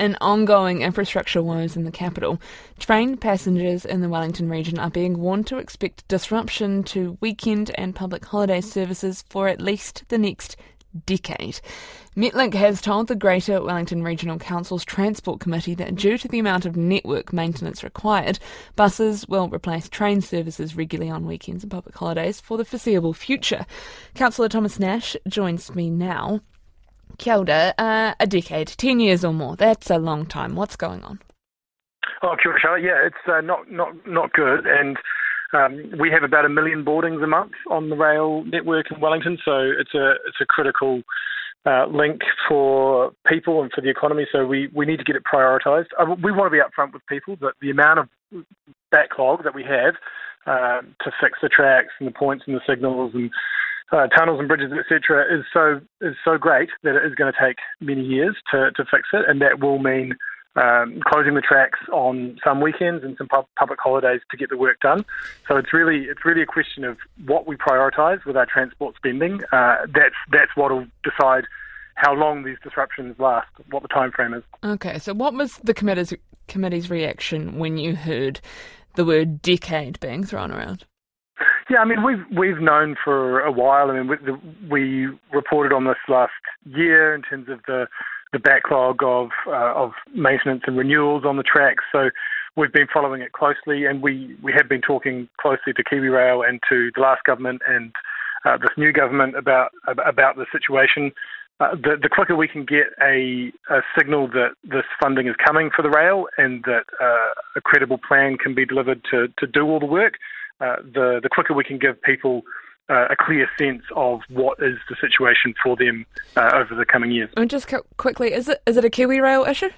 and ongoing infrastructure woes in the capital, train passengers in the Wellington region are being warned to expect disruption to weekend and public holiday services for at least the next decade. Metlink has told the Greater Wellington Regional Council's Transport Committee that due to the amount of network maintenance required, buses will replace train services regularly on weekends and public holidays for the foreseeable future. Councillor Thomas Nash joins me now. Kia ora, uh, a decade, 10 years or more, that's a long time. What's going on? Oh, kia ora, Yeah, it's uh, not, not, not good. And um, we have about a million boardings a month on the rail network in Wellington, so it's a, it's a critical uh, link for people and for the economy. So we, we need to get it prioritised. Uh, we want to be upfront with people that the amount of backlog that we have uh, to fix the tracks and the points and the signals and uh, tunnels and bridges, etc., is so is so great that it is going to take many years to, to fix it, and that will mean um, closing the tracks on some weekends and some pub- public holidays to get the work done. So it's really it's really a question of what we prioritise with our transport spending. Uh, that's that's what will decide how long these disruptions last, what the time frame is. Okay, so what was the committee's committee's reaction when you heard the word decade being thrown around? Yeah, I mean we've we've known for a while. I mean we, we reported on this last year in terms of the the backlog of uh, of maintenance and renewals on the tracks. So we've been following it closely, and we, we have been talking closely to KiwiRail and to the last government and uh, this new government about about the situation. Uh, the, the quicker we can get a, a, signal that this funding is coming for the rail and that uh, a credible plan can be delivered to, to do all the work, uh, the, the quicker we can give people uh, a clear sense of what is the situation for them uh, over the coming years. And just quickly, is it is it a KiwiRail issue?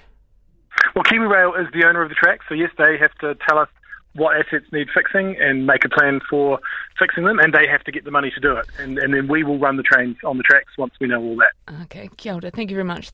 Well, KiwiRail is the owner of the track, so yes, they have to tell us what assets need fixing and make a plan for fixing them, and they have to get the money to do it. And, and then we will run the trains on the tracks once we know all that. Okay, kia ora. Thank you very much.